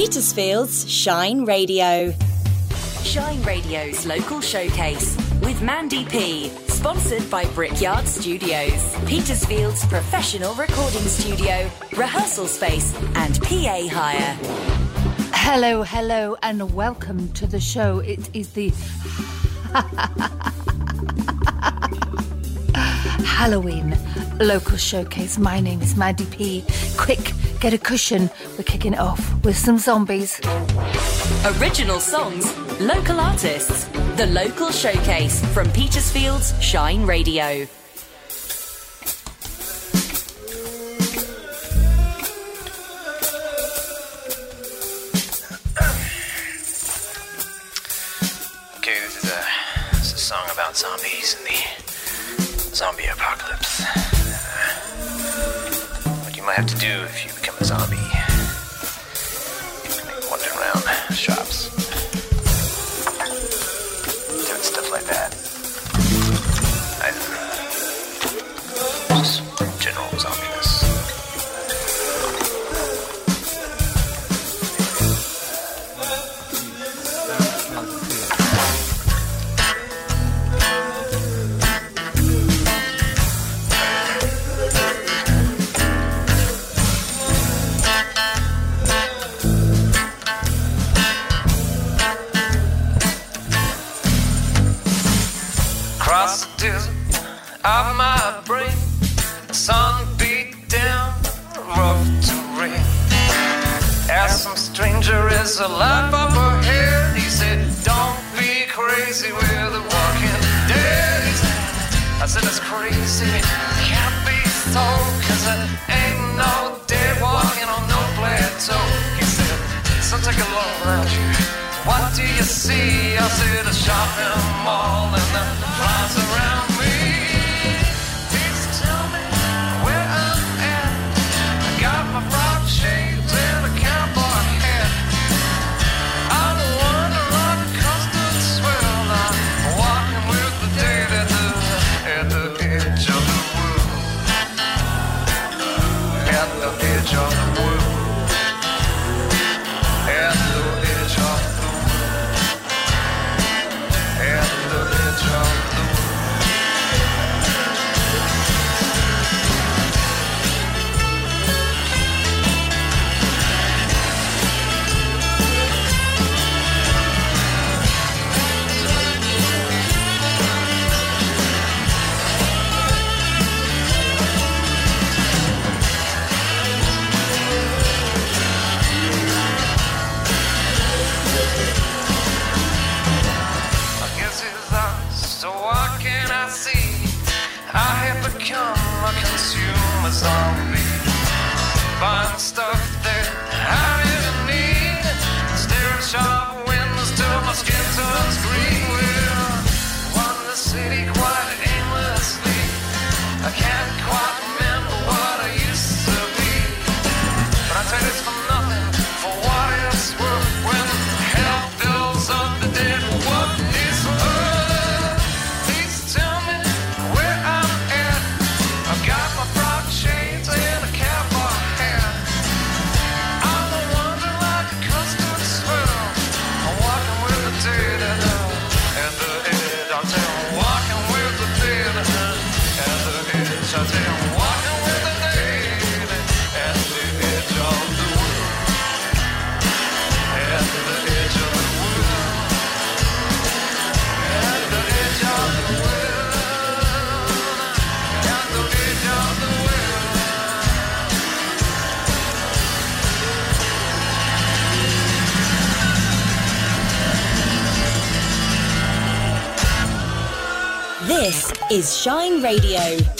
Petersfield's Shine Radio. Shine Radio's local showcase with Mandy P. Sponsored by Brickyard Studios, Petersfield's professional recording studio, rehearsal space, and PA hire. Hello, hello, and welcome to the show. It is the Halloween local showcase. My name is Mandy P. Quick, get a cushion. We're kicking it off with some zombies. Original songs, local artists, the local showcase from Petersfield's Shine Radio. Okay, this is a, this is a song about zombies and the zombie apocalypse. Might have to do if you become a zombie. Wandering around shops. My brain, sun beat down rough to terrain. Asked some stranger, is a life up ahead? He said, Don't be crazy, we're the walking dead. I said, That's crazy, can't be so, cause I ain't no dead walking on no plateau. He said, So take a look around you. What do you see? I see the shopping mall and the flies around is Shine Radio.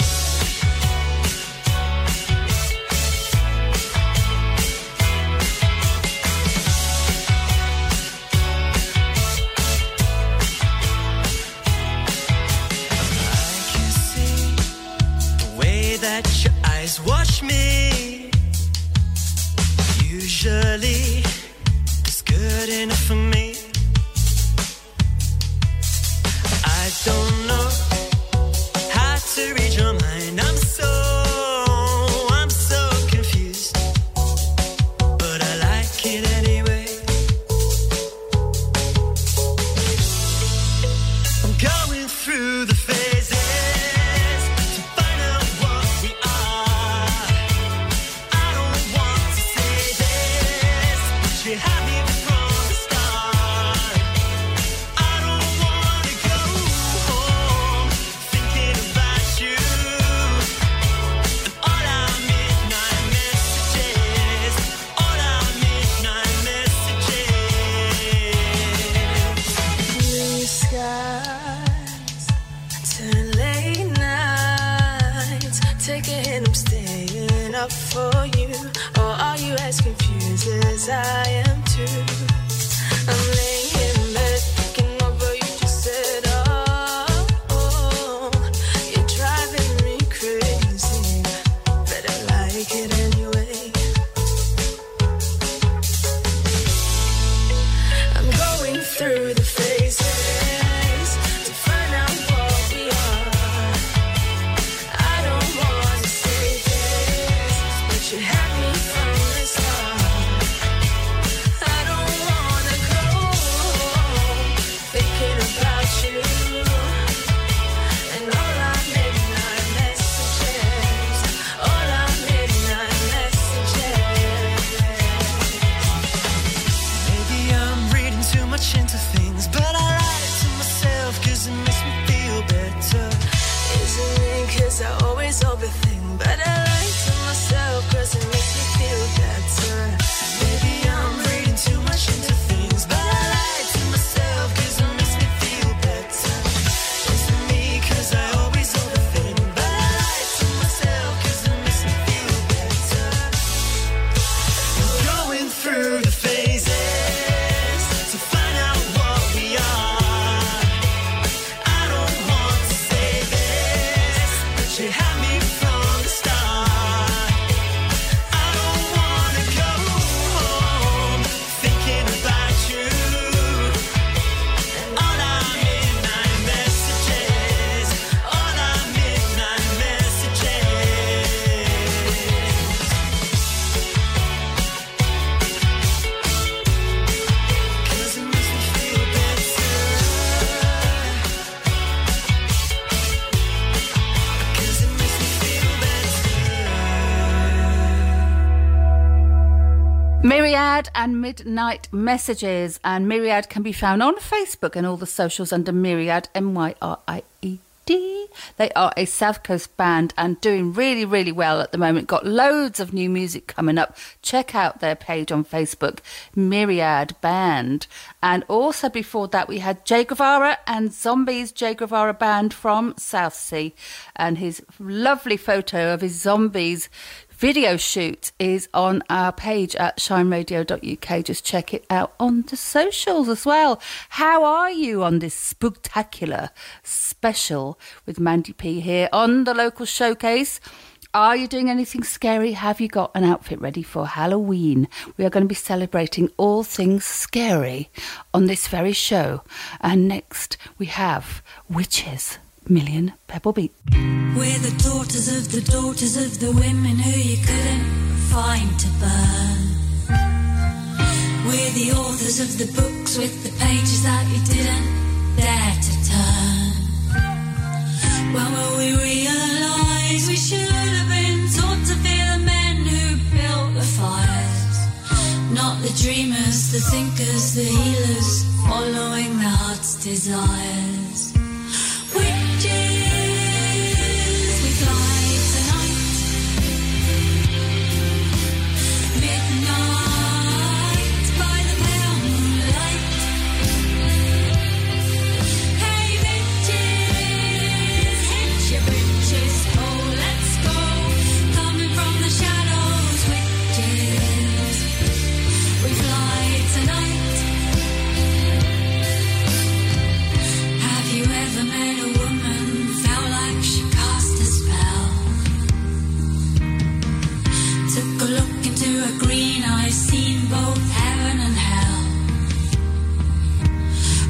And Midnight Messages. And Myriad can be found on Facebook and all the socials under Myriad, M Y R I E D. They are a South Coast band and doing really, really well at the moment. Got loads of new music coming up. Check out their page on Facebook, Myriad Band. And also before that, we had Jay Groovara and Zombies Jay Groovara Band from Southsea. And his lovely photo of his Zombies video shoot is on our page at shineradio.uk. Just check it out on the socials as well. How are you on this spectacular special with Mandy P here on the local showcase? Are you doing anything scary? Have you got an outfit ready for Halloween? We are going to be celebrating all things scary on this very show. And next we have Witches, Million Pebble Beach. We're the daughters of the daughters of the women who you couldn't find to burn. We're the authors of the books with the pages that you didn't dare to turn. When will we realize we should have been taught to fear the men who built the fires? Not the dreamers, the thinkers, the healers, following their heart's desires. Green seen both heaven and hell.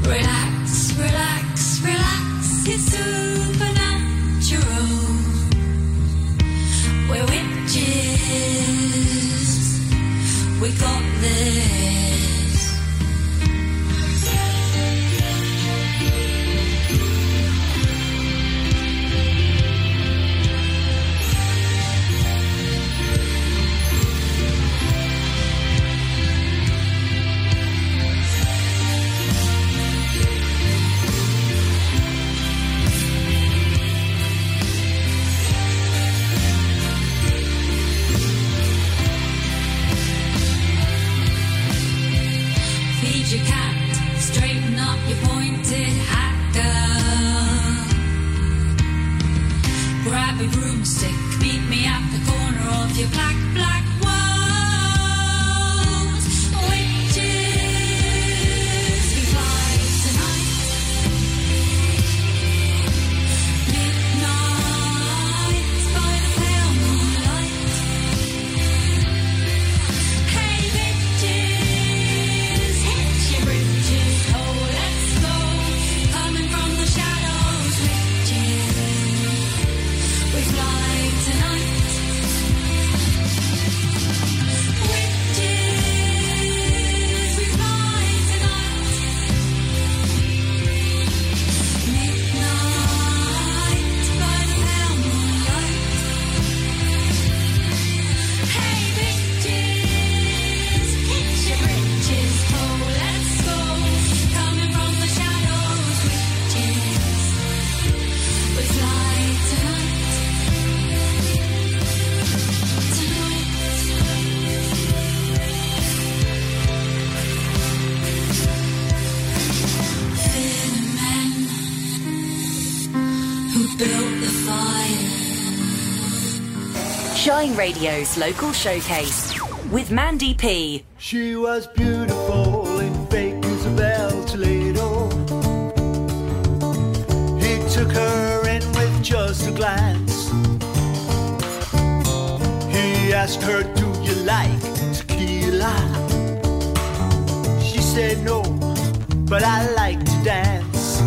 Relax, relax, relax, it's supernatural. We're witches, we got this. Shine Radio's local showcase with Mandy P. She was beautiful in fake Isabel Toledo. He took her in with just a glance. He asked her, Do you like tequila? She said, No, but I like to dance.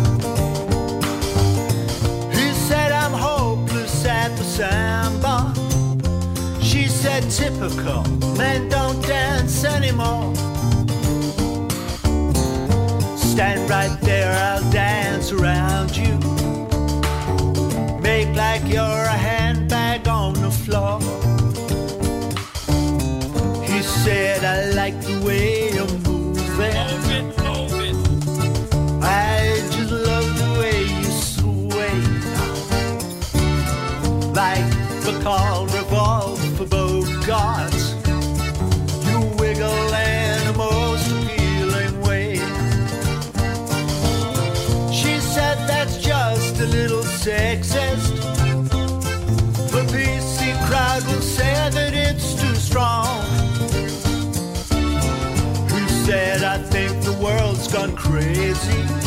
He said, I'm hopeless at the samba. Typical, men don't dance anymore. Stand right there, I'll dance around you. Make like you're a handbag on the floor. He said, I like the way you're moving. I just love the way you sway like the call gone crazy.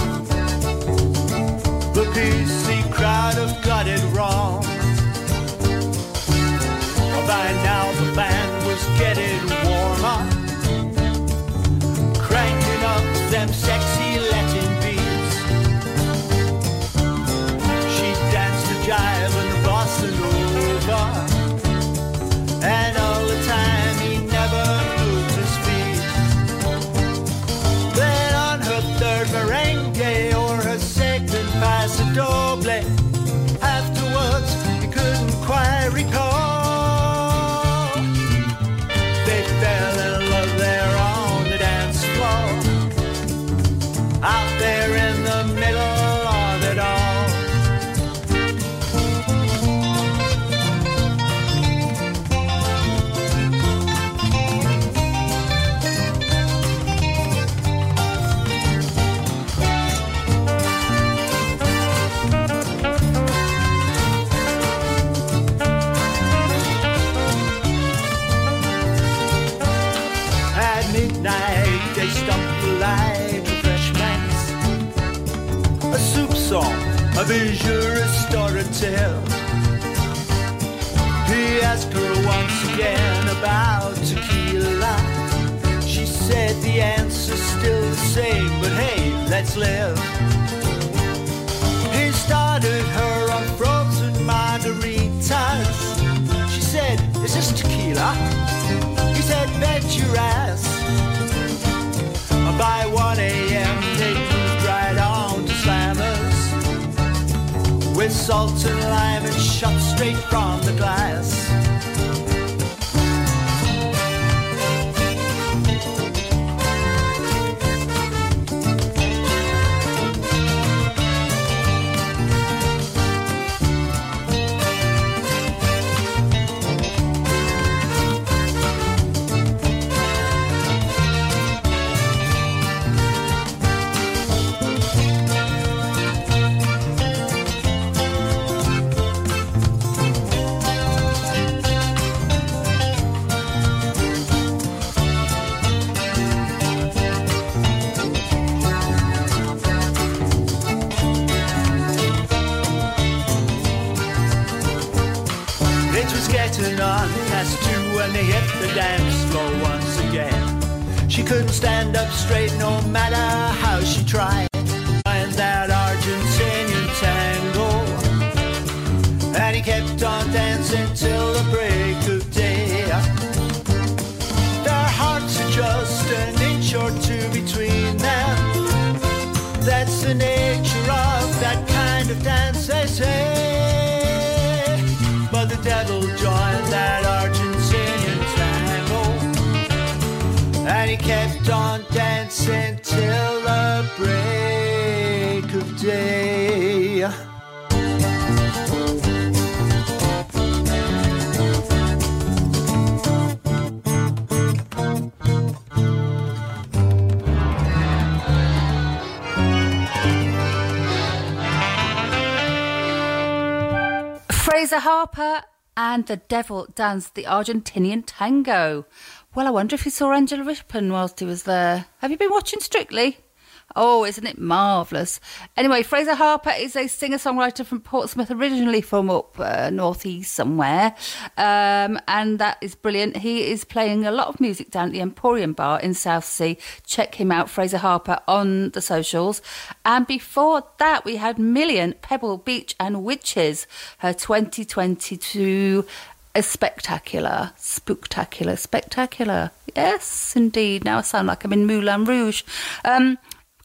Same, but hey, let's live. He started her on frozen margaritas. She said, Is this tequila? He said, bet your ass. By 1 a.m. they moved right on to slammers with salt and lime and shot straight from the glass. On past two when they hit the dance floor once again. She couldn't stand up straight no matter how she tried. And that Argentinian tango. And he kept on dancing till the break of day. Their hearts are just an inch or two between them. That's the nature of that kind of dance, Fraser Harper and the devil danced the Argentinian tango. Well, I wonder if he saw Angela Rippon whilst he was there. Have you been watching Strictly? Oh, isn't it marvellous? Anyway, Fraser Harper is a singer songwriter from Portsmouth, originally from up uh, northeast somewhere. Um, and that is brilliant. He is playing a lot of music down at the Emporium Bar in Southsea. Check him out, Fraser Harper, on the socials. And before that, we had Million, Pebble Beach and Witches, her 2022 a spectacular, spectacular, spectacular. Yes, indeed. Now I sound like I'm in Moulin Rouge. Um,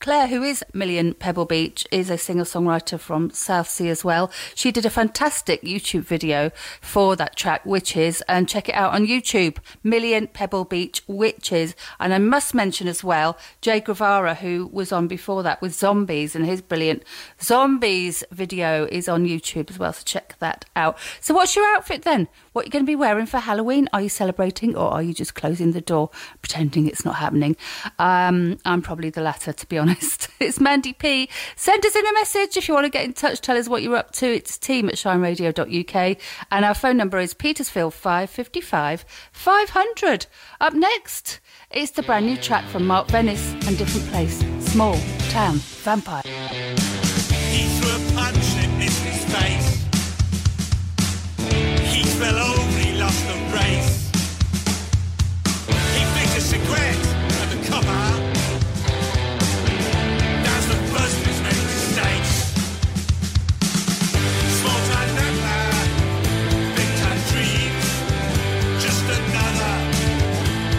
Claire, who is Million Pebble Beach, is a singer songwriter from Southsea as well. She did a fantastic YouTube video for that track, Witches, and check it out on YouTube. Million Pebble Beach Witches. And I must mention as well Jay Groovara, who was on before that with Zombies, and his brilliant Zombies video is on YouTube as well. So check that out. So, what's your outfit then? What you're you going to be wearing for Halloween? Are you celebrating or are you just closing the door, pretending it's not happening? Um, I'm probably the latter, to be honest. It's Mandy P. Send us in a message if you want to get in touch. Tell us what you're up to. It's team at shineradio.uk. And our phone number is Petersfield 555 500. Up next, it's the brand new track from Mark Vennis and Different Place, Small Town Vampire. He lost the race. He a cigarette the. Small time big time dreams. Just another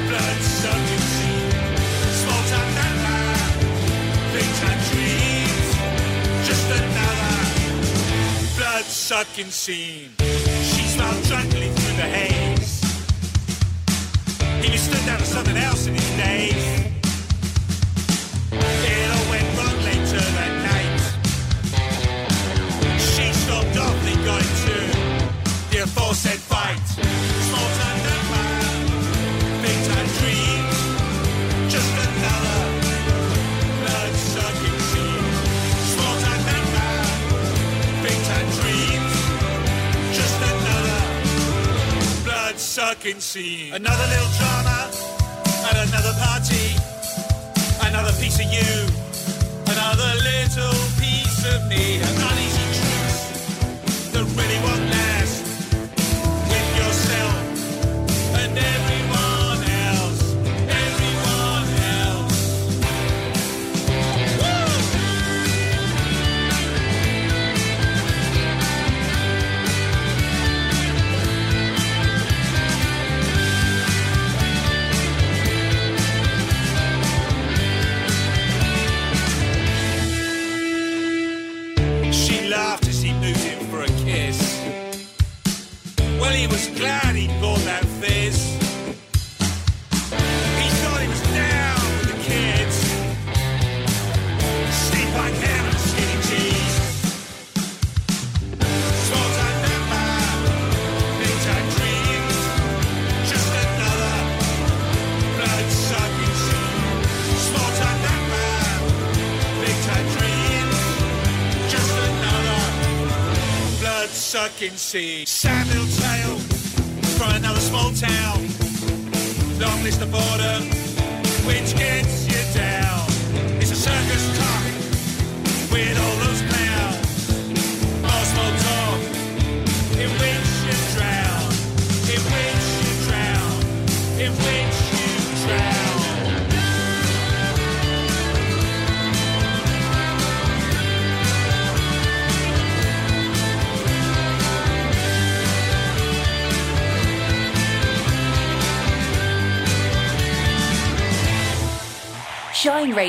blood sucking scene. Small time big time dreams. Just another blood sucking scene. Stood down to something else in his days. It all went wrong later that night. She the fight. Small time number, big time dreams. Just another blood sucking scene. Small time number, big time dreams. Just another blood sucking scene. Another little another party. Another piece of you. Another little piece of me. Sucking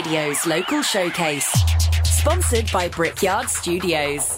Radio's local showcase. Sponsored by Brickyard Studios.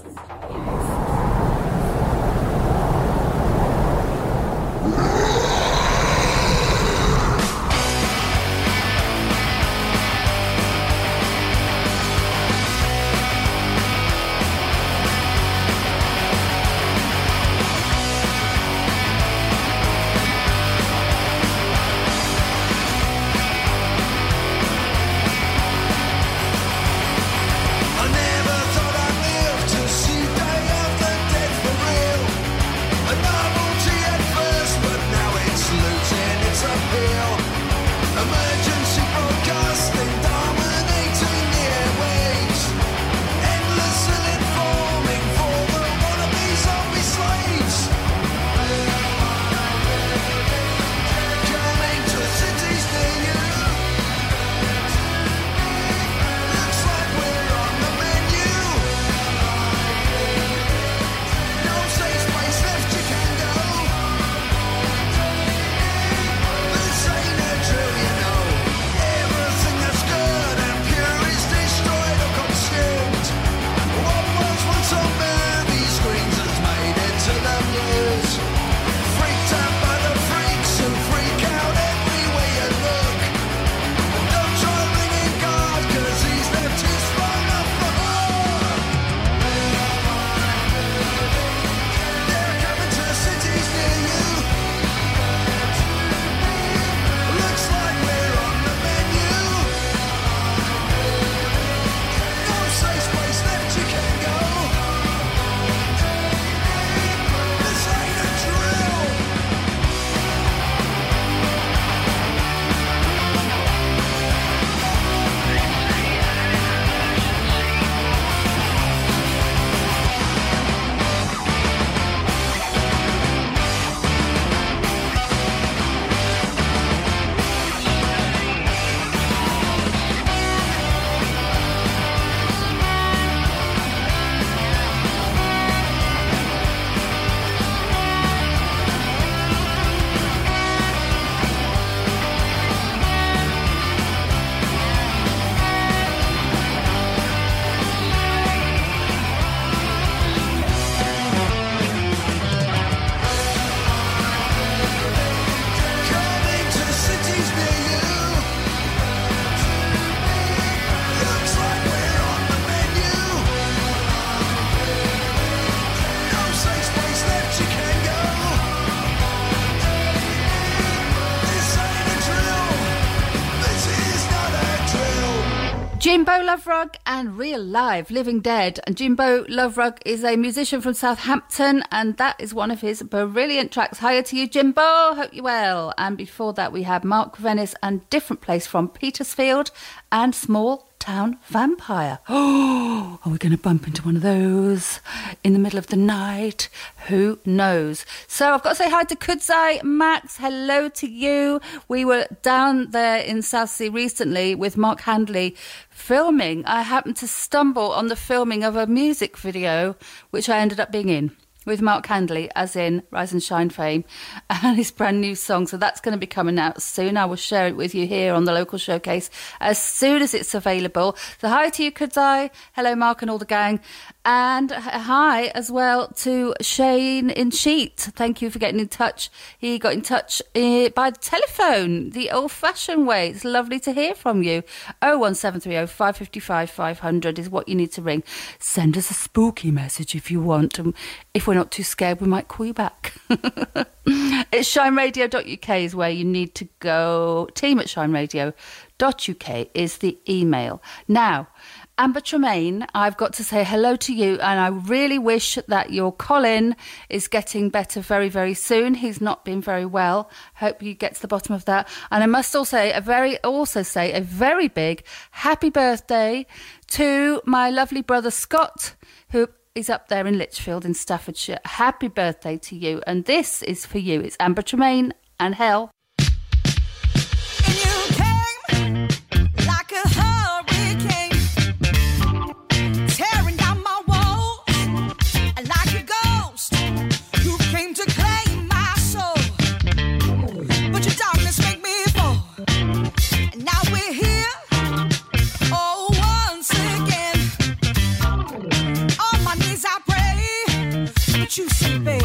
Jimbo Loverug and Real Live, Living Dead. And Jimbo Loverug is a musician from Southampton, and that is one of his brilliant tracks. Hiya to you, Jimbo. Hope you're well. And before that, we have Mark Vennis and Different Place from Petersfield and Small Town Vampire. Oh, are we going to bump into one of those in the middle of the night? Who knows? So I've got to say hi to Kudzai Max. Hello to you. We were down there in Southsea recently with Mark Handley filming. I happened to stumble on the filming of a music video, which I ended up being in with Mark Handley, as in Rise and Shine fame, and his brand new song. So that's going to be coming out soon. I will share it with you here on the local showcase as soon as it's available. So hi to you, Kudzai. Hello, Mark and all the gang. And hi as well to Shane in Sheet. Thank you for getting in touch. He got in touch uh, by telephone, the old fashioned way. It's lovely to hear from you. 01730 555 500 is what you need to ring. Send us a spooky message if you want. And if we're not too scared, we might call you back. it's shineradio.uk is where you need to go. Team at shineradio.uk is the email. Now, Amber Tremaine, I've got to say hello to you, and I really wish that your Colin is getting better very, very soon. He's not been very well. Hope you get to the bottom of that. And I must also say a very, also say a very big happy birthday to my lovely brother Scott, who is up there in Lichfield in Staffordshire. Happy birthday to you, and this is for you. It's Amber Tremaine and Hell. like you say,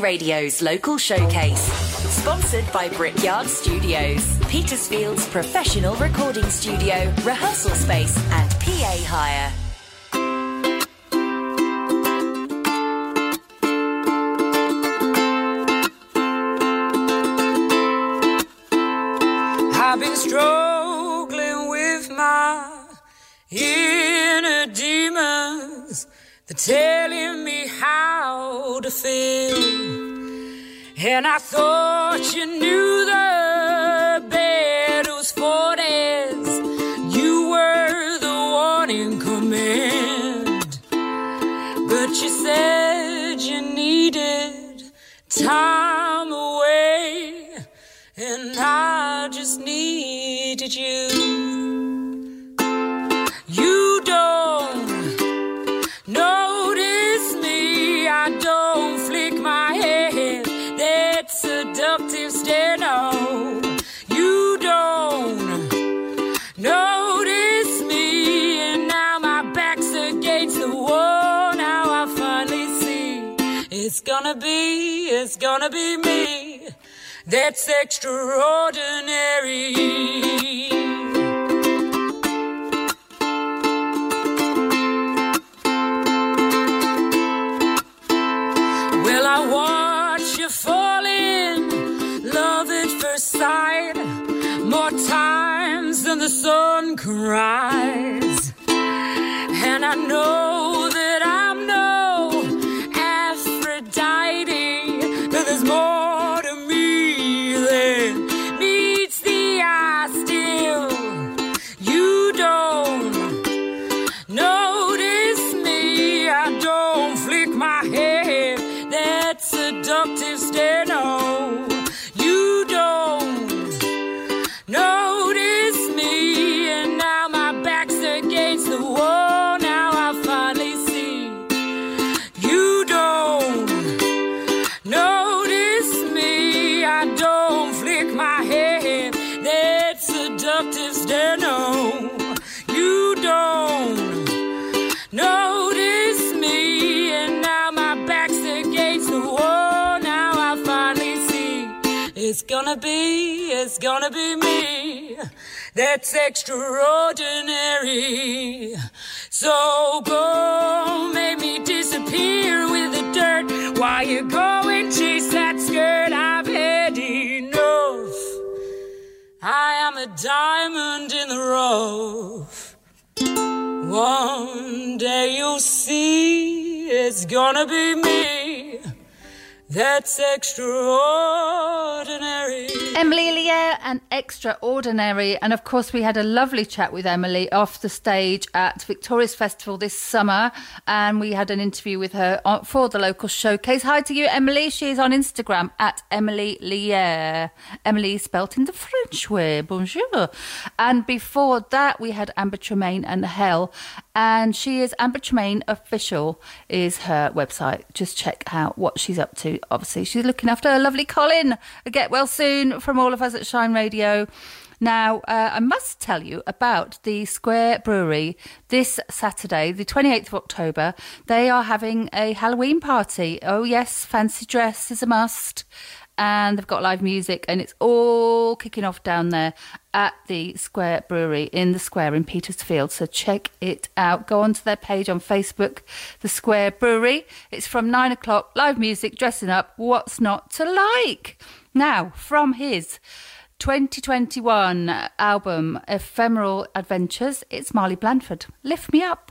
Radio's local showcase. Sponsored by Brickyard Studios, Petersfield's professional recording studio, rehearsal space, and PA hire. And I thought you knew the bed was for this. You were the one in command. But you said you needed time gonna be me. That's extraordinary. Well, I watch you fall in love at first sight more times than the sun cries. And I know gonna be me. That's extraordinary. So go, make me disappear with the dirt while you go and chase that skirt. I've had enough. I am a diamond in the rough. One day you'll see it's gonna be me. That's extraordinary. Emilie Lierre and Extraordinary. And of course, we had a lovely chat with Emilie off the stage at Victorious Festival this summer. And we had an interview with her for the local showcase. Hi to you, Emily. She is on Instagram at Emilie Lierre. Emilie spelt in the French way. Bonjour. And before that, we had Amber Tremaine and Hell. And she is Amber Tremaine Official, is her website. Just check out what she's up to. Obviously, she's looking after her lovely Colin. Get well soon from all of us at Shine Radio. Now, uh, I must tell you about the Square Brewery this Saturday, the 28th of October. They are having a Halloween party. Oh, yes, fancy dress is a must. And they've got live music, and it's all kicking off down there at the Square Brewery in the Square in Petersfield. So check it out. Go onto their page on Facebook, the Square Brewery. It's from nine o'clock, live music, dressing up. What's not to like? Now, from his 2021 album, Ephemeral Adventures, it's Marley Blandford. Lift me up.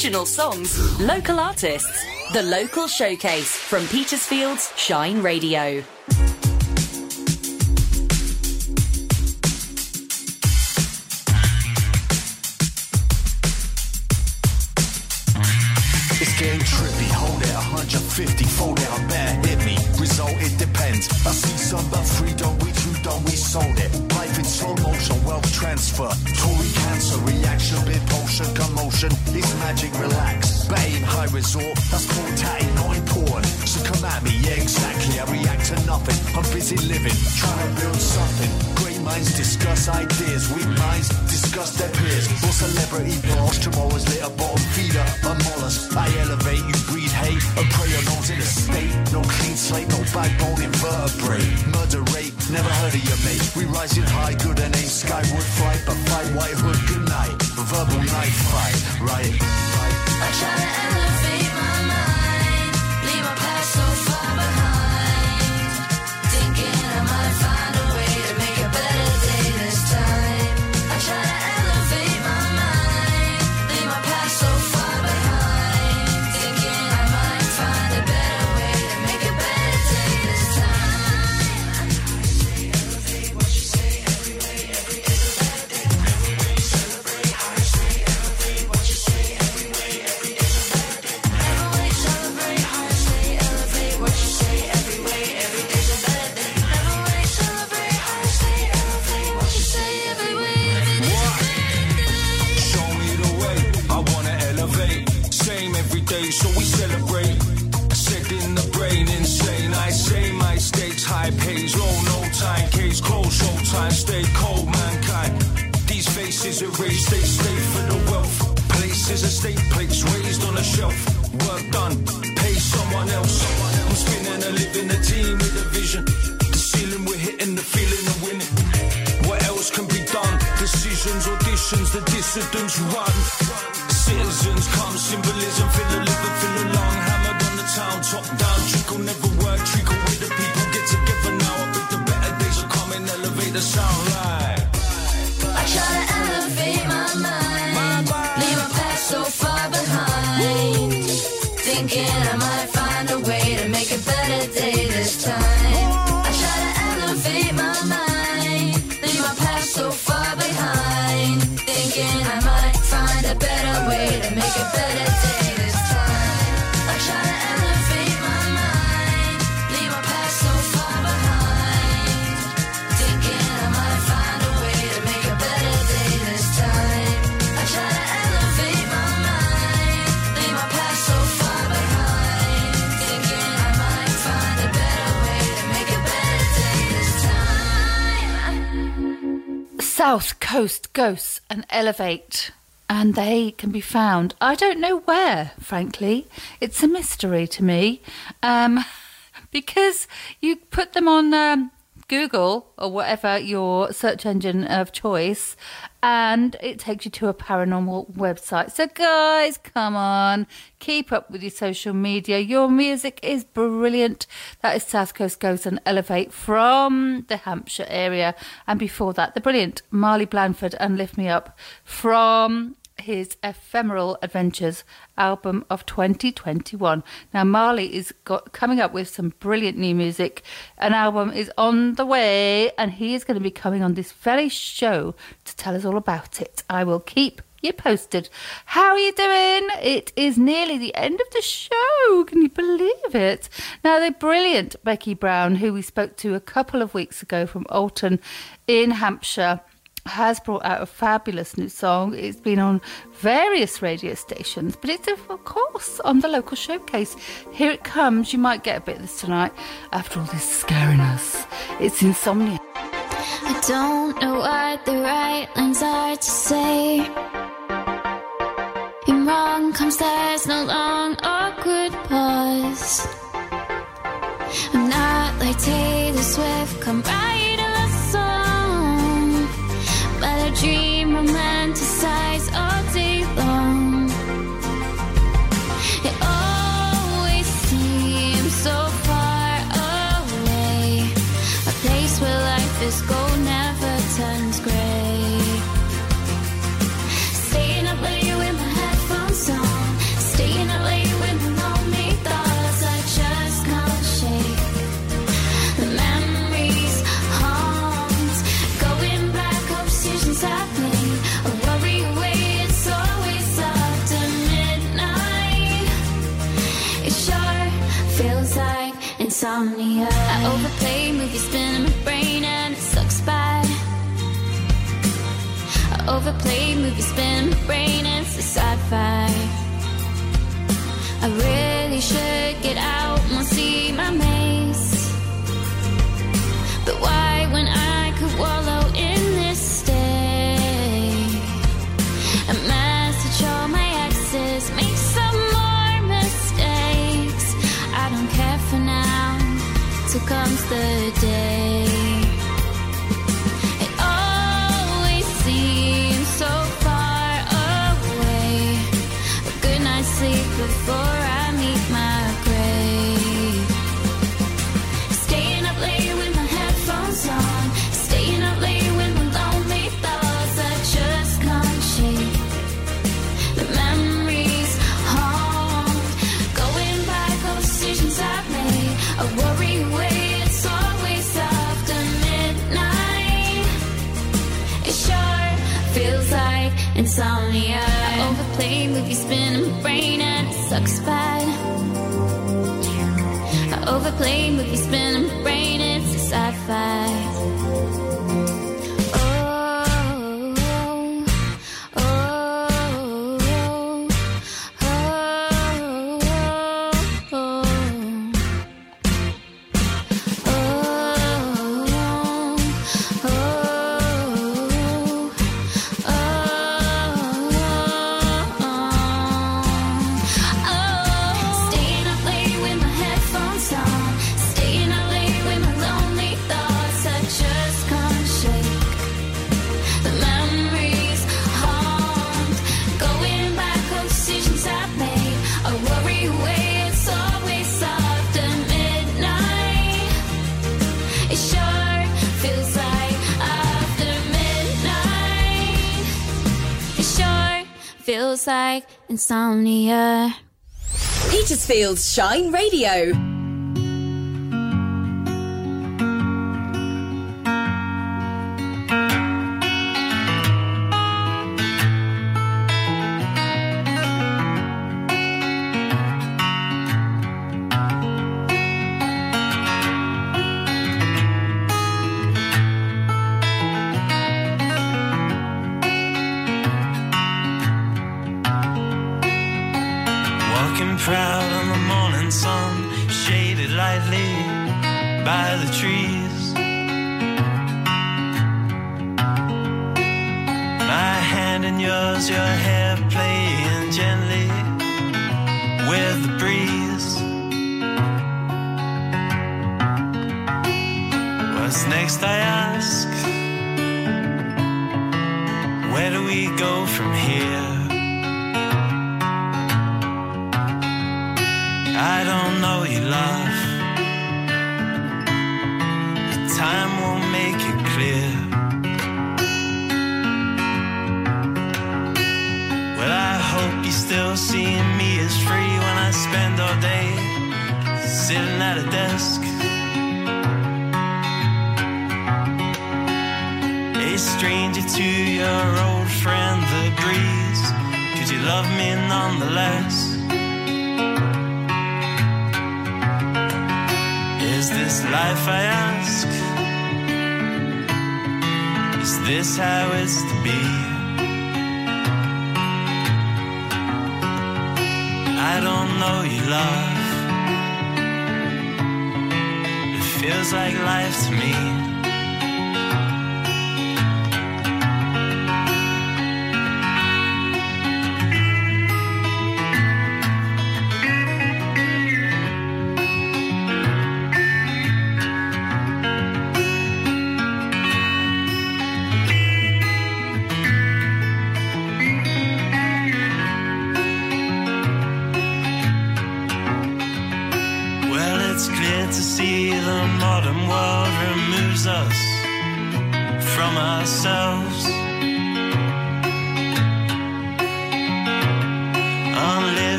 original songs, local artists. The Local Showcase from Petersfield's Shine Radio. backbone invertebrate. Murder rate, never heard of your mate. We rising high, good South Coast Ghosts and Elevate. And they can be found, I don't know where, frankly. It's a mystery to me. Um, because you put them on um, Google or whatever your search engine of choice, and it takes you to a paranormal website. So, guys, come on, keep up with your social media. Your music is brilliant. That is South Coast Ghosts and Elevate from the Hampshire area. And before that, the brilliant Marley Blandford and Lift Me Up from his Ephemeral Adventures album of 2021. Now, Marley is got, coming up with some brilliant new music. An album is on the way, and he is going to be coming on this very show to tell us all about it. I will keep you posted. How are you doing? It is nearly the end of the show. Can you believe it? Now, the brilliant Becky Brown, who we spoke to a couple of weeks ago from Alton in Hampshire, has brought out a fabulous new song. It's been on various radio stations, but it's, of course, on the local showcase. Here it comes. You might get a bit of this tonight after all this scaring us. It's Insomnia. I don't know what the right lines are to say. In wrong comes there's no long awkward pause. I'm not like Taylor Swift, come write dream fact. I really should get out and see my maze. But why when I could wallow in this state? A message all my exes make some more mistakes. I don't care for now till comes the day. I overplay movies, feels like insomnia. Petersfield's Shine Radio. Is this how it's to be? I don't know you, love. It feels like life to me.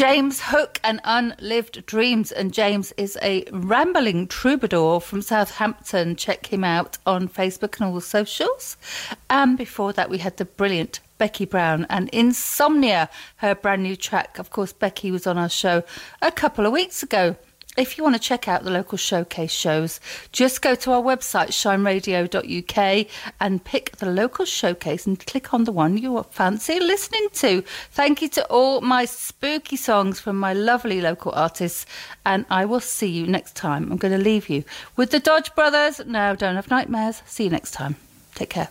James Hook and Unlived Dreams. And James is a rambling troubadour from Southampton. Check him out on Facebook and all the socials. And before that, we had the brilliant Becky Brown and Insomnia, her brand new track. Of course, Becky was on our show a couple of weeks ago. If you want to check out the local showcase shows, just go to our website, shineradio.uk, and pick the local showcase and click on the one you fancy listening to. Thank you to all my spooky songs from my lovely local artists, and I will see you next time. I'm going to leave you with the Dodge Brothers. No, don't have nightmares. See you next time. Take care.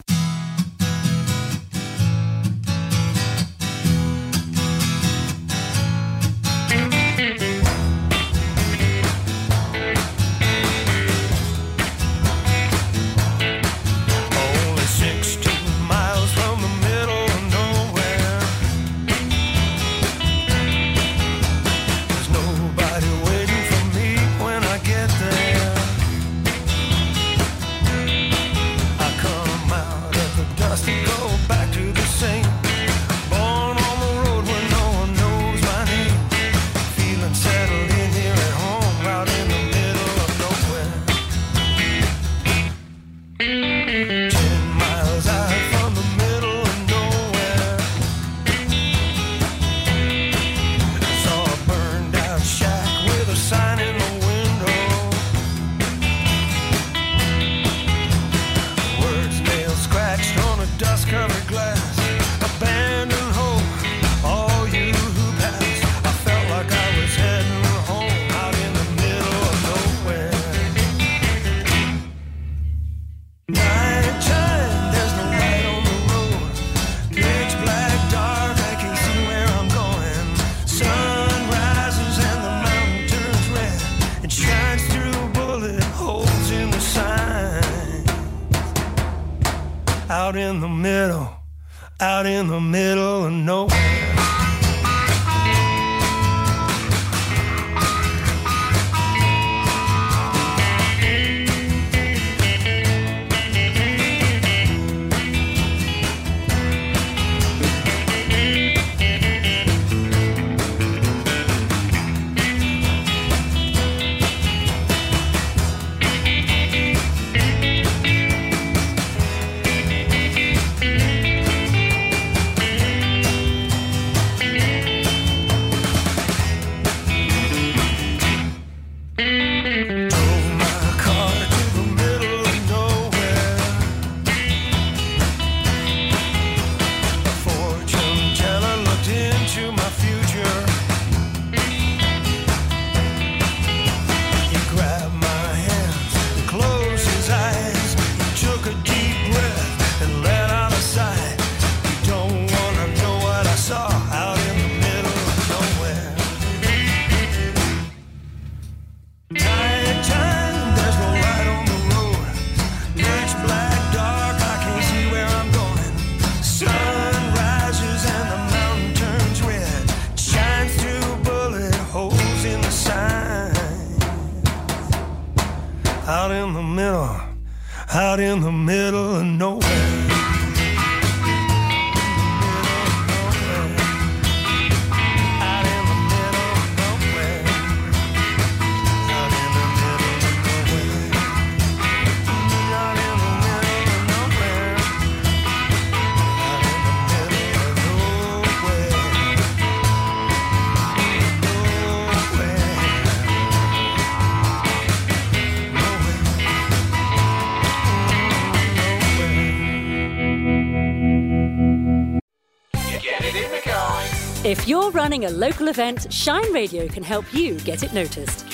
If you're running a local event, Shine Radio can help you get it noticed.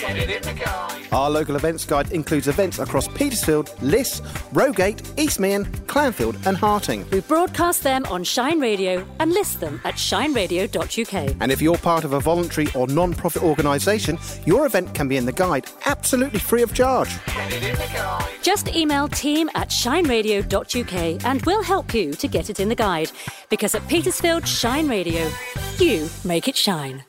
Our local events guide includes events across Petersfield, Liss, Rogate, East Meon, Clanfield, and Harting. We broadcast them on Shine Radio and list them at shineradio.uk. And if you're part of a voluntary or non profit organisation, your event can be in the guide absolutely free of charge. Just email team at shineradio.uk and we'll help you to get it in the guide. Because at Petersfield Shine Radio, you make it shine.